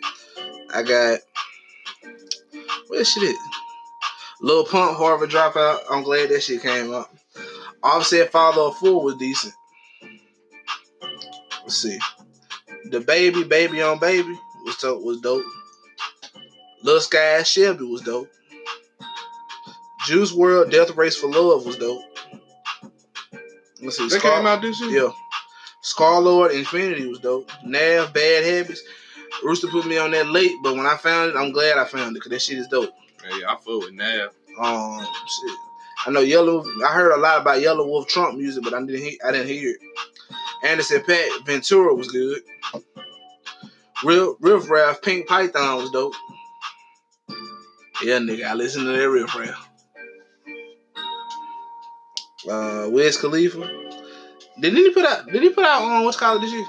Speaker 2: I got where that shit is? Lil Pump, Harvard Dropout. I'm glad that shit came up. Offset Father of Four was decent. Let's see. DaBaby, Baby on Baby was dope. Was dope. Lil Sky Shelby was dope. Juice WRLD Death Race for Love was dope. Let's see.
Speaker 1: That
Speaker 2: Scar-
Speaker 1: came out this year.
Speaker 2: yeah. Scarlxrd Infinity was dope. Nav Bad Habits. Rooster put me on that late, but when I found it, I'm glad I found it because that shit is dope.
Speaker 1: Hey, I fuck with Nav.
Speaker 2: Um, shit. I know Yellow. I heard a lot about Yelawolf Trump music, but I didn't. Hear, I didn't hear it. Anderson .Paak Ventura was good. Real Riff Raff Pink Python was dope. Yeah, nigga, I listened to that Riff Raff. Uh, Wiz Khalifa. Didn't he put out? Did he put out on what's called this year?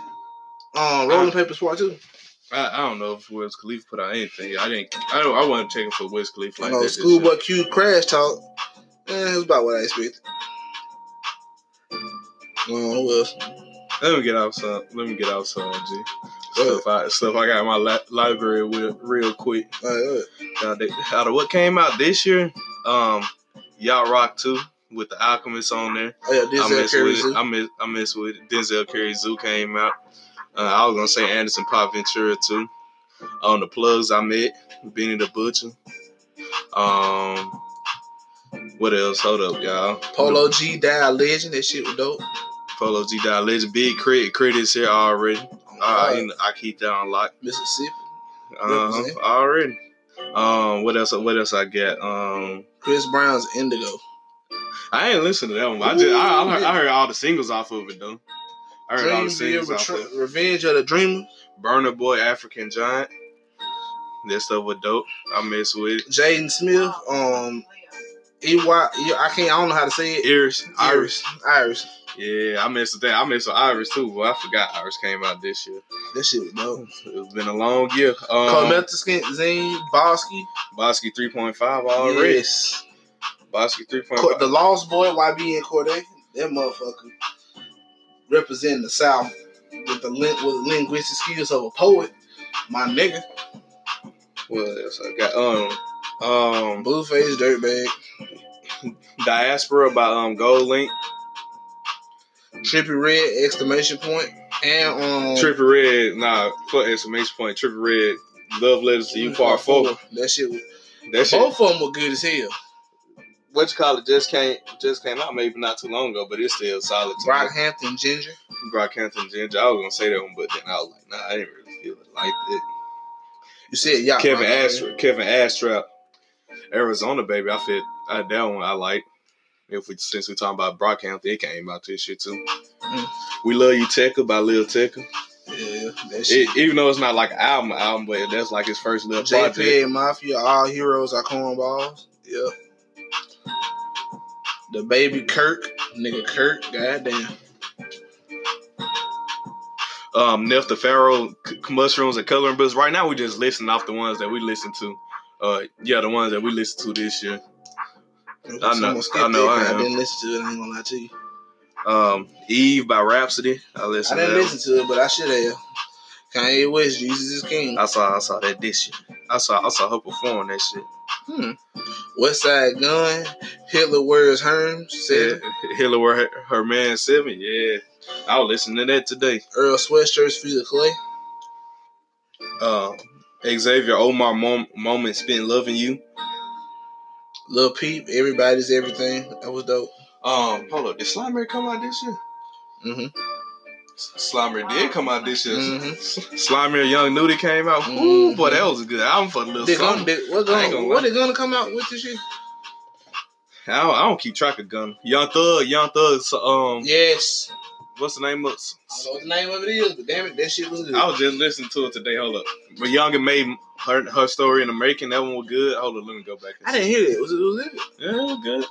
Speaker 2: Um, Rolling Papers Part Two.
Speaker 1: I, I don't know if Wiz Khalifa put out anything. I didn't. I don't. I wasn't checking for Wiz Khalifa
Speaker 2: I
Speaker 1: like
Speaker 2: know
Speaker 1: that. this
Speaker 2: Schoolboy. Q Crash Talk. Eh, about what I expected. Uh, who else?
Speaker 1: Let me get out some. Let me get out some. G. Stuff I stuff I got in my li- library with real quick.
Speaker 2: All right, all right.
Speaker 1: Now, they, out of what came out this year, um, Yacht Rock two with the Alchemist on there.
Speaker 2: Oh yeah,
Speaker 1: I
Speaker 2: Denzel
Speaker 1: miss
Speaker 2: Curry.
Speaker 1: with it. I miss I miss with it. Denzel Curry Zoo came out. Uh, I was gonna say Anderson .Paak Ventura too. On the plugs I met Benny the Butcher. Um, what else? Hold up, y'all.
Speaker 2: Polo G Dial Legend. That shit was dope.
Speaker 1: Polo G Dot Legend, Big K.R.I.T., K.R.I.T. is here already. Uh,
Speaker 2: Uh,
Speaker 1: I keep that on lock.
Speaker 2: Mississippi.
Speaker 1: Uh, already. Um, what else? What else I got? Um,
Speaker 2: Chris Brown's Indigo.
Speaker 1: I ain't listened to that one. I just I, I, heard, I heard all the singles off of it though. I heard all the singles off of it.
Speaker 2: Revenge of the Dreamer.
Speaker 1: Burna Boy, African Giant. That stuff was dope. I mess with it.
Speaker 2: Jaden Smith. Um, EY. I can't. I don't know how to say it.
Speaker 1: Iris, Iris.
Speaker 2: Iris.
Speaker 1: Yeah, I mess with that. I mess with Iris too. Well, I forgot Iris came out this year.
Speaker 2: That shit was dope.
Speaker 1: It's been a long year. Um,
Speaker 2: Comethyskin, Zane, Bawskee.
Speaker 1: Bawskee 3.5 already.
Speaker 2: Yes.
Speaker 1: Bawskee 3.5.
Speaker 2: Co- The Lost Boy, YBN Cordae. That motherfucker representing the South with the with the linguistic skills of a poet. My nigga.
Speaker 1: what else I got? Um, um,
Speaker 2: Blueface Dirtbag.
Speaker 1: Diaspora by um Gold Link.
Speaker 2: Trippie Redd, exclamation. And um
Speaker 1: Trippie Redd, nah, exclamation point. Trippie Redd, Love Letters to You Part Four.
Speaker 2: That shit was,
Speaker 1: That shit.
Speaker 2: both of them were good as hell.
Speaker 1: What you call it? Just came, just came out maybe not too long ago, but it's still solid.
Speaker 2: Brockhampton Ginger.
Speaker 1: Brockhampton Ginger. I was gonna say that one, but then I was like, nah, I didn't really feel it like that.
Speaker 2: You said yeah.
Speaker 1: Kevin Abstract, Kevin Abstract, Arizona baby. I feel I, that one I like. If we since we talking about Brockhampton, it came out this shit too.
Speaker 2: Mm.
Speaker 1: We love you, Tecca by Lil Tecca.
Speaker 2: Yeah, that shit.
Speaker 1: It, even though it's not like an album, album, but that's like his first little project.
Speaker 2: JPEGMAFIA, all heroes are cornballs. Yeah. DaBaby Kirk, nigga Kirk, goddamn.
Speaker 1: Um, Nef the Pharaoh, C- Mushrooms, and Coloring Books. Right now, we just listing off the ones that we listen to. Uh, yeah, the ones that we listened to this year. I know, I know, I
Speaker 2: 'cause
Speaker 1: am.
Speaker 2: didn't listen to it. I ain't gonna lie to you.
Speaker 1: Um, Eve by Rapsody. I listened.
Speaker 2: I didn't
Speaker 1: to
Speaker 2: listen to it, but I should have. Kanye West, Jesus is King.
Speaker 1: I saw, I saw that this year. I saw, I saw her perform that shit.
Speaker 2: Hmm. Westside Gunn, Hitler wears Herms,
Speaker 1: Yeah, Hilla were her, her man seven. Yeah, I was listening to that today.
Speaker 2: Earl Sweatshirt's Feet of Clay.
Speaker 1: Um, Xavier Omar mom, moment spent loving you.
Speaker 2: Lil Peep, Everybody's Everything. That was dope.
Speaker 1: Um, hold up, did Slimer come out this year?
Speaker 2: Mm-hmm.
Speaker 1: Slimer did come out this year.
Speaker 2: Mhm.
Speaker 1: Slimer Young Nudy came out. Ooh,
Speaker 2: Mhm.
Speaker 1: boy, that was a good album for the little
Speaker 2: They gonna, they, what, gonna,
Speaker 1: gonna
Speaker 2: what they gonna come out with this year?
Speaker 1: I don't, I don't keep track of Gun. Young Thug, Young Thug. so, Um,
Speaker 2: Yes.
Speaker 1: what's the name of?
Speaker 2: I don't know what the name of it is, but damn it, that shit was good.
Speaker 1: I was just listening to it today. Hold up, but Younger made her her story in making. That one was good. Hold up, let me go back.
Speaker 2: I didn't hear it. Was it? Was it?
Speaker 1: Yeah, it was good.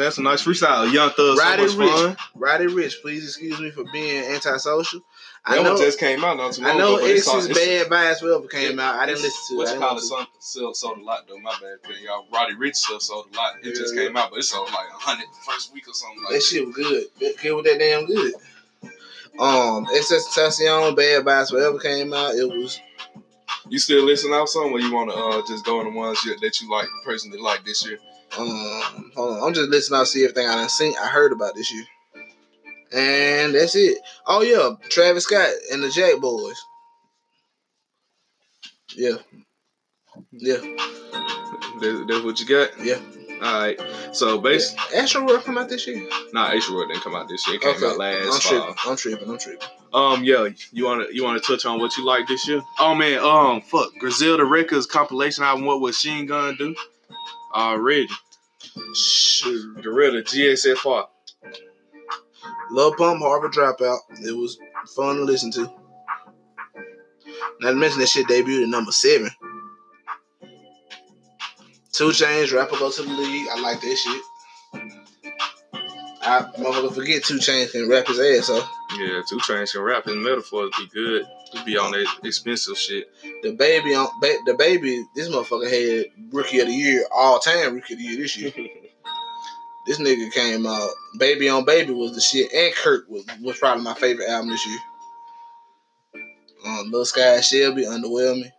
Speaker 1: That's a nice freestyle. Young Thug,
Speaker 2: Roddy
Speaker 1: so much
Speaker 2: Rich.
Speaker 1: fun.
Speaker 2: Roddy Ricch, please excuse me for being antisocial. I
Speaker 1: That
Speaker 2: know,
Speaker 1: one just came out not too long
Speaker 2: I know
Speaker 1: ago. but it's
Speaker 2: X's
Speaker 1: all- it's-
Speaker 2: Bad Vibes Forever came out. I didn't listen to it. I
Speaker 1: you call it? Some sold, sold a lot though. My bad, opinion, y'all. Roddy Ricch stuff sold a lot. It just
Speaker 2: Yeah.
Speaker 1: came out, but it sold like a hundred the first week or something like
Speaker 2: That shit was good. That kid was that damn good. Um, SS Tentacion, Bad Vibes Forever came out. It was
Speaker 1: You still listen out some, or you want to uh, just go on the ones you, that you like personally like this year?
Speaker 2: um, hold on. I'm just listening out see everything I done seen. I heard about this year, and that's it. Oh yeah, Travis Scott and the Jack Boys. Yeah, yeah,
Speaker 1: That, that's what you got.
Speaker 2: yeah.
Speaker 1: All right. So basically,
Speaker 2: Astro World come out this year.
Speaker 1: nah, Asia World didn't come out this year. It came out last
Speaker 2: I'm
Speaker 1: last
Speaker 2: tripping. I'm tripping. I'm tripping.
Speaker 1: Um, yeah, you wanna you wanna touch on what you like this year? Oh man, um, fuck, Griselda Records compilation album. What was Sheen gonna do? Already, shoot, Gorilla GSFR.
Speaker 2: Love Pump, Harvard Dropout. It was fun to listen to. Not to mention that shit debuted at number seven. Two Chainz, Rapper Go to the League. I like that shit. I motherfucker forget Two Chainz can rap his ass off.
Speaker 1: Yeah, Two Chainz can rap. His metaphors be good. He be on that expensive shit.
Speaker 2: DaBaby on ba- the baby, this motherfucker had rookie of the year, all time rookie of the year this year. this nigga came out. Baby on Baby was the shit, and Kurt was, was probably my favorite album this year. Um, Lil Sky Shelby, Underwhelming.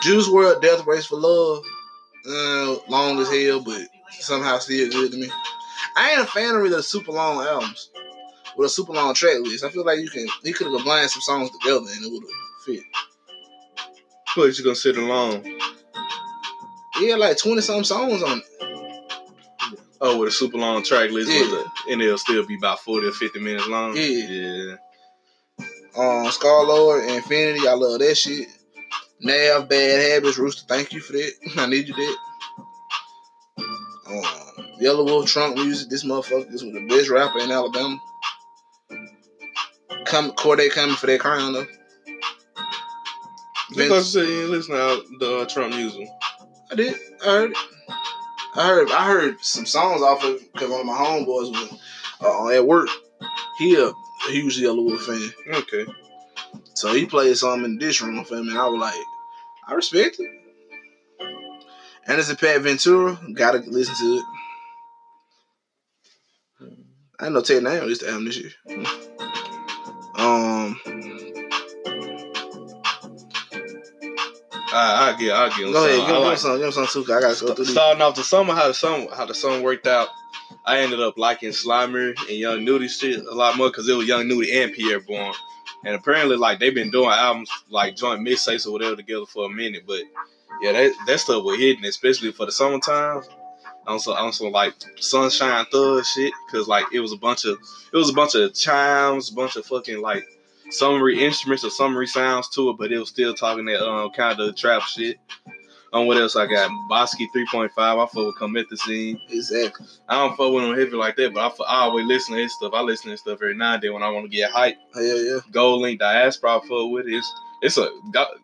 Speaker 2: Juice WRLD, Death Race for Love. Uh, long as hell, but somehow still good to me. I ain't a fan of really the super long albums with a super long track list. I feel like you can he could have combined some songs together and it would have fit.
Speaker 1: But you gonna sit alone?
Speaker 2: Had like twenty some songs on.
Speaker 1: Oh, with a super long track list,
Speaker 2: Yeah.
Speaker 1: with a, and it'll still be about forty or fifty minutes long.
Speaker 2: Yeah.
Speaker 1: yeah.
Speaker 2: Um, Scar Lord, Infinity, I love that shit. Nav, Bad Habits, Rooster, thank you for that. I need you that. Um, Yelawolf, Trunk Music, this motherfucker is with the best rapper in Alabama. Come, Cordae coming for that crown though.
Speaker 1: Because you said you listen to the uh, Trump music.
Speaker 2: I did. I heard it. I heard. I heard some songs off of because one of my homeboys was uh, at work. He a huge Yelawolf fan,
Speaker 1: Okay.
Speaker 2: So he played some in this room for me, and I was like, I respect it. And it's a Pat Ventura. Gotta listen to it. I didn't know Ted Name released the album this year. Um,
Speaker 1: I I get I get.
Speaker 2: go ahead, give
Speaker 1: I
Speaker 2: him
Speaker 1: like-
Speaker 2: some, give him some too. I gotta go through these.
Speaker 1: Starting off the summer, how the song how the song worked out, I ended up liking Slimer and Young Nudy shit a lot more because it was Young Nudy and Pi'erre Bourne, and apparently like they've been doing albums like joint mixtapes or whatever together for a minute, but yeah, that that stuff was hidden, especially for the summertime. On some, on some like sunshine thug shit, cause like it was a bunch of it was a bunch of chimes, a bunch of fucking like summary instruments or summary sounds to it, but it was still talking that um kind of trap shit. On what else I got? Bawskee 3.5. I fuck with Comethazine.
Speaker 2: Exactly.
Speaker 1: I don't fuck with him heavy like that, but I, fu- I always listen to his stuff. I listen to his stuff every now and then when I want to get hype.
Speaker 2: Hell oh,
Speaker 1: yeah. GoldLink Diaspora, I fuck with it. It's, a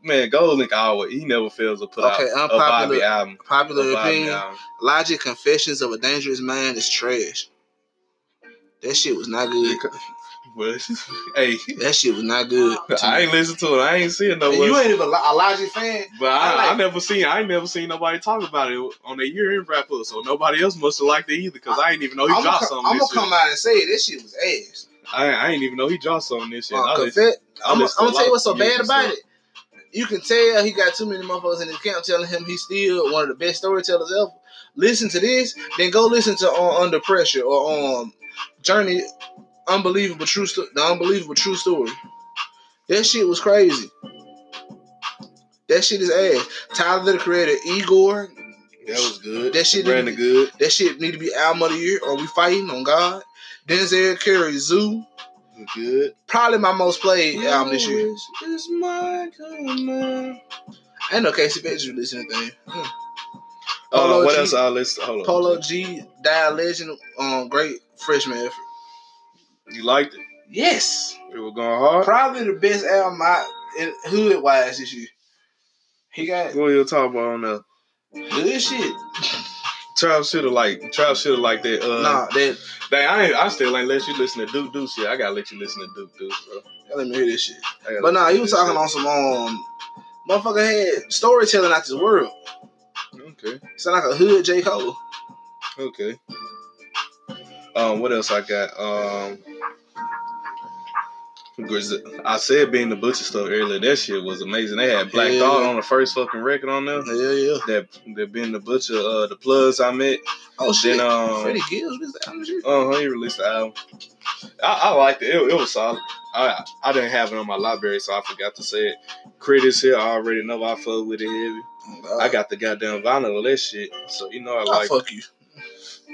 Speaker 1: man. GoldLink always he never fails to put
Speaker 2: Okay,
Speaker 1: out a Bobby album.
Speaker 2: Popular
Speaker 1: Bobby
Speaker 2: opinion.
Speaker 1: album.
Speaker 2: Logic Confessions of a Dangerous Man is trash. That shit was not good.
Speaker 1: But hey,
Speaker 2: That shit was not good.
Speaker 1: I ain't listen to it. I ain't seeing no.
Speaker 2: You ain't even a a Logic fan.
Speaker 1: But
Speaker 2: I
Speaker 1: I,
Speaker 2: like-
Speaker 1: I never seen I ain't never seen nobody talk about it on their year in wrap up. So nobody else must have liked it either because I ain't even know he
Speaker 2: I'm
Speaker 1: dropped something
Speaker 2: I'm gonna
Speaker 1: year.
Speaker 2: come out and say it. That shit was ass.
Speaker 1: I, I ain't even know he dropped something this year.
Speaker 2: Uh,
Speaker 1: I I
Speaker 2: I'm, I'm gonna tell you what's so bad about
Speaker 1: stuff.
Speaker 2: it. You can tell he got too many motherfuckers in his camp telling him he's still one of the best storytellers ever. Listen to this, then go listen to uh, Under Pressure or um Journey, Unbelievable True Sto- The Unbelievable True Story. That shit was crazy. That shit is ass. Tyler the Creator, Igor,
Speaker 1: That was good.
Speaker 2: That shit
Speaker 1: ran good.
Speaker 2: that shit need to be album of the year. Are we fighting on God? Denzel Curry, Zoo.
Speaker 1: Good.
Speaker 2: Probably my most played album this year.
Speaker 1: It's my command.
Speaker 2: I know Casey Bates released anything. Hmm.
Speaker 1: Uh, what
Speaker 2: G-
Speaker 1: else? I list? Hold on.
Speaker 2: Polo G, Die Legend, um, great freshman effort.
Speaker 1: You liked it?
Speaker 2: Yes,
Speaker 1: It was going hard.
Speaker 2: probably the best album I in hood wise this year. He got
Speaker 1: What you talk about on the
Speaker 2: good shit.
Speaker 1: Travis should have like Travis should have like that. Uh,
Speaker 2: nah, that
Speaker 1: dang, I ain't, I still ain't let you listen to Duke Deuce shit. I gotta let you listen to Duke Deuce, bro.
Speaker 2: let me hear this shit. But nah, he
Speaker 1: you
Speaker 2: was talking on some um motherfucker had storytelling out this world.
Speaker 1: Okay,
Speaker 2: Sound like a hood J. Cole.
Speaker 1: okay. Um, what else I got? Um, Grizz- I said Benny the Butcher stuff earlier. That shit was amazing. They had Black
Speaker 2: Yeah.
Speaker 1: Thought on the first fucking record on there.
Speaker 2: Yeah, yeah.
Speaker 1: That that Benny the Butcher, uh, the plugs I met.
Speaker 2: Oh shit.
Speaker 1: Then um,
Speaker 2: Freddie Gibbs and.
Speaker 1: Uh huh. He released the album. I, I liked it. it. It was solid. I I didn't have it on my library, so I forgot to say it. Critics here, I already know I fuck with it heavy. I got the goddamn vinyl of that shit, so you know I
Speaker 2: Oh,
Speaker 1: like.
Speaker 2: fuck you.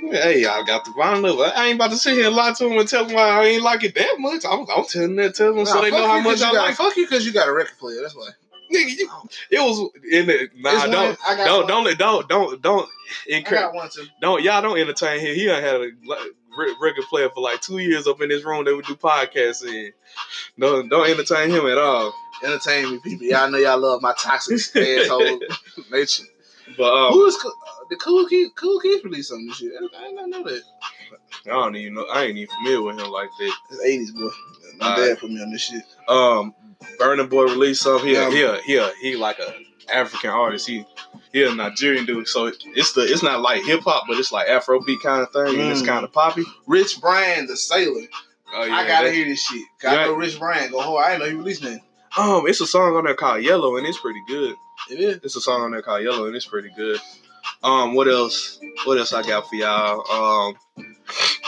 Speaker 1: Hey, I got the vinyl. I ain't about to sit here and lie to them and tell them why I ain't like it that much. I'm, I'm telling that tell them so they know how much I
Speaker 2: got,
Speaker 1: like.
Speaker 2: Fuck you because you got a record player. That's why.
Speaker 1: Nigga, you, it was in the nah. Don't
Speaker 2: one- I
Speaker 1: don't
Speaker 2: one.
Speaker 1: don't don't don't don't
Speaker 2: I
Speaker 1: encourage.
Speaker 2: got one too.
Speaker 1: Don't y'all don't entertain him. He done had a like, record player for like two years up in this room that would do podcasts in. No, don't entertain him at all.
Speaker 2: Entertain me, people. Y'all know y'all love my toxic asshole nature.
Speaker 1: But um,
Speaker 2: Who is the Kool Keith? Kool Keith released something this year. I did not know that.
Speaker 1: I don't even know. I ain't even familiar with him like that.
Speaker 2: It's eighties boy. My dad put me on this shit.
Speaker 1: Um, Burna Boy released something. He
Speaker 2: Yeah.
Speaker 1: he he he like a African artist. He he a Nigerian dude. So it's the it's not like hip hop, but it's like Afrobeat kind of thing, and it's
Speaker 2: Mm.
Speaker 1: kind of poppy.
Speaker 2: Rich Brian, the sailor.
Speaker 1: Oh yeah,
Speaker 2: I gotta hear this shit. Gotta
Speaker 1: Yeah.
Speaker 2: know Rich Brian. Go hard. I didn't know he released that.
Speaker 1: Um, it's a song on there called Yellow, and it's pretty good.
Speaker 2: It is.
Speaker 1: It's a song on there called Yellow, and it's pretty good. Um, what else? What else I got for y'all? Um,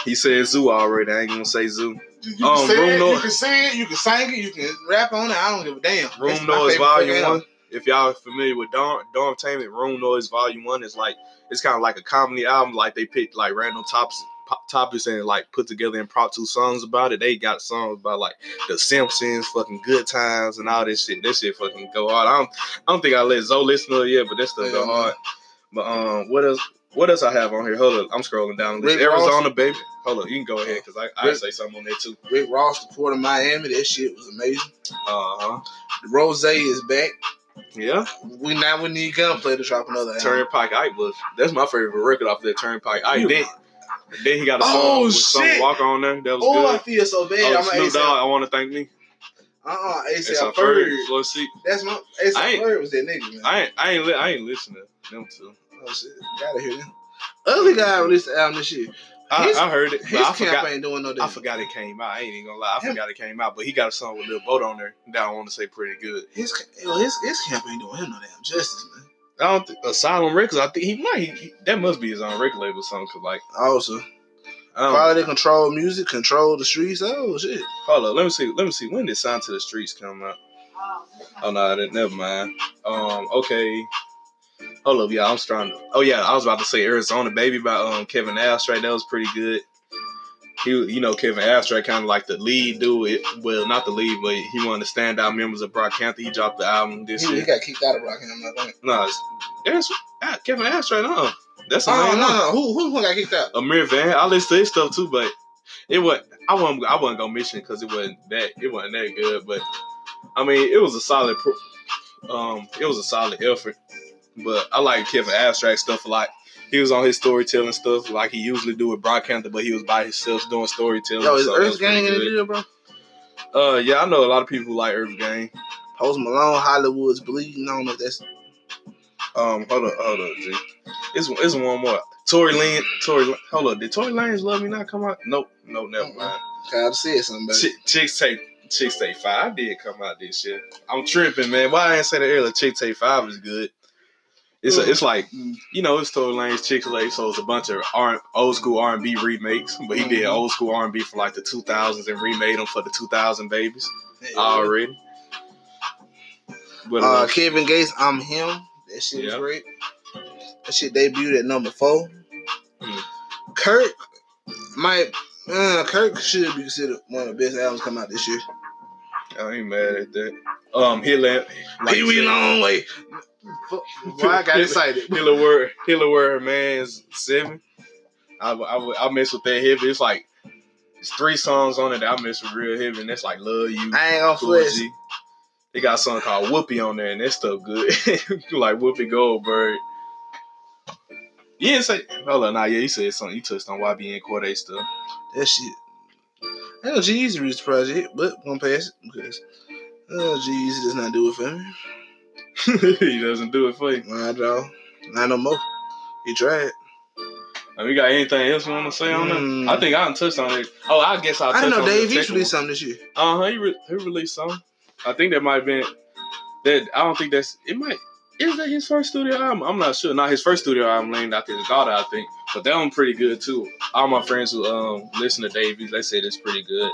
Speaker 1: he said Zoo already. I ain't gonna say Zoo.
Speaker 2: You, you
Speaker 1: Um,
Speaker 2: can
Speaker 1: Room
Speaker 2: it,
Speaker 1: Noise-
Speaker 2: you can sing it, you can sing it, you can rap on it. I don't give a damn.
Speaker 1: Room
Speaker 2: That's
Speaker 1: Noise Volume One. If y'all are familiar with Dorm Dormtainment, Room Noise Volume One is like it's kind of like a comedy album. Like they pick like random topics pop- topics and like put together impromptu songs about it. They got songs about like the Simpsons, fucking Good Times, and all this shit. This shit fucking go hard. I don't I don't think I let Zoe listen to it yet, but that stuff go
Speaker 2: Yeah.
Speaker 1: hard. But um, what else? What else I have on here? Hold up, I'm scrolling down.
Speaker 2: Rick Ross.
Speaker 1: Arizona, baby. Hold up, you can go ahead because I I
Speaker 2: Rick-
Speaker 1: say something on there too.
Speaker 2: Rick Ross, the Port of Miami. That shit was amazing.
Speaker 1: Uh huh.
Speaker 2: Rose is back.
Speaker 1: Yeah.
Speaker 2: We now we need Gunplay to drop another album.
Speaker 1: Turnpike Ike was that's my favorite record off that Turnpike Ike. Then, then he got a song
Speaker 2: Oh,
Speaker 1: with
Speaker 2: shit.
Speaker 1: Walker on there. That was
Speaker 2: Oh, I feel so bad.
Speaker 1: Oh,
Speaker 2: I'm
Speaker 1: Snoop Dogg, I want to thank me.
Speaker 2: Uh-uh,
Speaker 1: It's
Speaker 2: ASAP. Ferg.
Speaker 1: Let's see.
Speaker 2: That's my
Speaker 1: I
Speaker 2: ASAP Ferg was that nigga, man.
Speaker 1: I ain't, I ain't, li- I ain't listening to them two.
Speaker 2: oh shit, gotta hear them. Other guy released the album this year.
Speaker 1: I,
Speaker 2: His-
Speaker 1: I heard it,
Speaker 2: His
Speaker 1: but I forgot.
Speaker 2: ain't doing no
Speaker 1: I forgot it came out. I ain't even gonna lie. I
Speaker 2: Him-
Speaker 1: forgot it came out, but he got a song with Lil Boat on there that I want to say pretty good.
Speaker 2: His his his camp ain't doing him no damn justice, man.
Speaker 1: I don't think Asylum Records. I think he might. He, that must be his own record label or something. Cause like,
Speaker 2: Also,
Speaker 1: I
Speaker 2: quality control music, control the streets. Oh shit.
Speaker 1: hold up. Let me see. Let me see. When did Sign to the Streets come out? Oh no, that never mind. Um, okay. Hold up, y'all. I'm trying. To, oh yeah, I was about to say Arizona Baby by um Kevin Abstract. That was pretty good. He, you know, Kevin Abstract kind of like the lead dude. It, well, not the lead, but he one of the standout members of Brockhampton. He dropped the album this
Speaker 2: He, he
Speaker 1: year.
Speaker 2: got kicked out of Rockham, I think.
Speaker 1: No, it's, that's ah, Kevin Abstract. No, that's the
Speaker 2: Oh no, no, who who got kicked out?
Speaker 1: Ameer Vann. I listen to his stuff too, but it was I wasn't I wasn't gonna mention because it wasn't that it wasn't that good. But I mean, it was a solid um it was a solid effort. But I like Kevin Abstract stuff a lot. He was on his storytelling stuff like he usually do with Brockhampton, but he was by himself doing storytelling.
Speaker 2: Yo, is
Speaker 1: so
Speaker 2: Earth Gang in the deal, bro?
Speaker 1: Uh, yeah, I know a lot of people who like Earth Gang.
Speaker 2: Post Malone, Hollywood's bleeding. I don't know if that's
Speaker 1: Um, hold up, hold up, G. It's it's one more. Tory Lane, Tory. Hold up, did Tory Lane's "Love Me Not" come out? Nope, nope, never
Speaker 2: Mm-mm.
Speaker 1: mind.
Speaker 2: Kyle said something.
Speaker 1: Chick, Chicks Take Chicks Take Five did come out this year. I'm tripping, man. Why I didn't say that earlier? Chick Take Five is good. It's a, it's like
Speaker 2: Mm.
Speaker 1: you know it's Tory Lane's Chick Fil A, so it's a bunch of R, old school R and B remakes. But he did
Speaker 2: Mhm.
Speaker 1: old school R and B for like the 2000s and remade them for the 2000 babies already. But,
Speaker 2: Uh,
Speaker 1: uh,
Speaker 2: Kevin Gates, I'm him. That shit was great. That shit debuted at number four.
Speaker 1: Hmm.
Speaker 2: Kirk might. Uh, Kirk should be considered one of the best albums come out this year.
Speaker 1: I ain't mad at that. Um, Hilla, like
Speaker 2: Pee
Speaker 1: you
Speaker 2: Wee
Speaker 1: said,
Speaker 2: Long Way. Fuck, Boy, I got excited.
Speaker 1: Hilla word, Hilla word, man's seven. I, I, I mess with that heavy. It's like it's three songs on it that I mess with real heavy, and that's like Love You,
Speaker 2: I ain't gonna
Speaker 1: Cool
Speaker 2: flex.
Speaker 1: They got song called Whoopi on there, and that stuff good. like Whoopi Goldberg. Didn't say. Hold on, nah, yeah, you said something. You touched on YBN Cordae stuff.
Speaker 2: That shit. I know G-Eazy released the project, but won't pass it because oh, G-Eazy does not do it for me.
Speaker 1: he doesn't do it for you.
Speaker 2: Nah, dog. Not no more. He tried.
Speaker 1: Have you got anything else you want to say on
Speaker 2: Mm.
Speaker 1: that? I think I touched on it. Oh, I guess I'll touch on it.
Speaker 2: I know Dave East
Speaker 1: second
Speaker 2: released something this year.
Speaker 1: Uh huh. He, re- he released some. I think that might have been that. I don't think that's. It might. Is that his first studio album? I'm not sure. Not his first studio album, named after his daughter, I think. But that one pretty good too. All my friends who um listen to Davies, they said it's pretty good.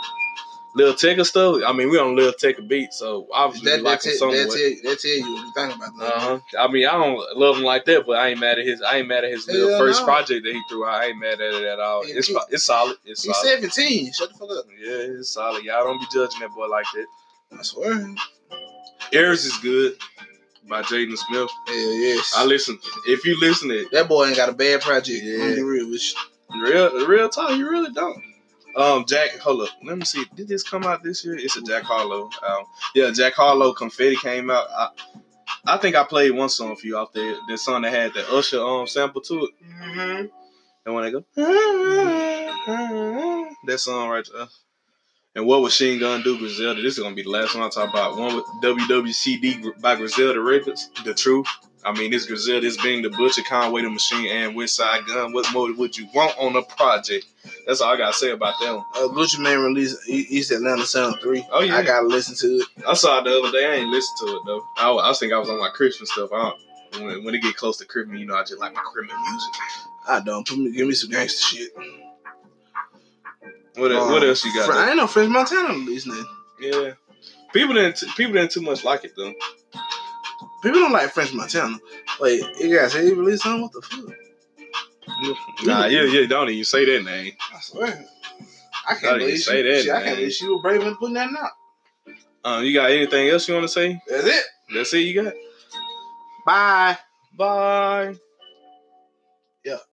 Speaker 1: Lil Tecca stuff. I mean, we on Lil Tecca beat, so obviously
Speaker 2: That,
Speaker 1: like him
Speaker 2: tell,
Speaker 1: somewhat.
Speaker 2: that, tell, that tell you what you think about.
Speaker 1: Uh huh. I mean, I don't love him like that, but I ain't mad at his. I ain't mad at his little first
Speaker 2: no.
Speaker 1: project that he threw out. I ain't mad at it at all. It's it's solid. It's
Speaker 2: He's
Speaker 1: solid.
Speaker 2: 17. Shut the fuck up.
Speaker 1: Yeah, it's solid. Y'all don't be judging that boy like that.
Speaker 2: I swear.
Speaker 1: Eris is good by Jaden Smith.
Speaker 2: Hell yes.
Speaker 1: I listen. If you listen to it,
Speaker 2: that boy ain't got a bad project.
Speaker 1: Yeah.
Speaker 2: Real with you.
Speaker 1: real real talk, you really don't. Um, Jack, hold up. Let me see. Did this come out this year? It's a Jack Harlow. Um, yeah, Jack Harlow Confetti came out. I, I think I played one song for you out there. That song that had the Usher um sample to it.
Speaker 2: Mm-hmm.
Speaker 1: And when they go, that song right there. And what was Machine Gun do, Griselda? This is gonna be the last one I talk about. One with WWCD by Griselda Records, The Truth. I mean, this Griselda, this Benny the Butcher, Conway the Machine, and Westside Gunn. What more would you want on a project? That's all I gotta say about that one.
Speaker 2: Uh, Gucci Mane released East Atlanta Sound 3.
Speaker 1: Oh, yeah.
Speaker 2: I gotta listen to it.
Speaker 1: I saw it the other day. I ain't listened to it though. I, was- I was thinking I was on my Christmas stuff. I don't, when, when it get close to Christmas, you know, I just like my Christmas music.
Speaker 2: I don't. Put me, give me some gangster shit.
Speaker 1: What, el- what
Speaker 2: Um,
Speaker 1: else you got?
Speaker 2: I ain't know French Montana released nothing.
Speaker 1: Yeah, people didn't people didn't too much like it though.
Speaker 2: People don't like French Montana. Like you guys say he released something? What the fuck?
Speaker 1: Nah, yeah, yeah, don't even say that name.
Speaker 2: I swear. I
Speaker 1: Don't
Speaker 2: can't
Speaker 1: even
Speaker 2: believe
Speaker 1: say
Speaker 2: she,
Speaker 1: that,
Speaker 2: shit, I can't believe she was brave enough putting that out.
Speaker 1: Um, you got anything else you want to say?
Speaker 2: That's it.
Speaker 1: That's it. You got.
Speaker 2: Bye.
Speaker 1: Bye.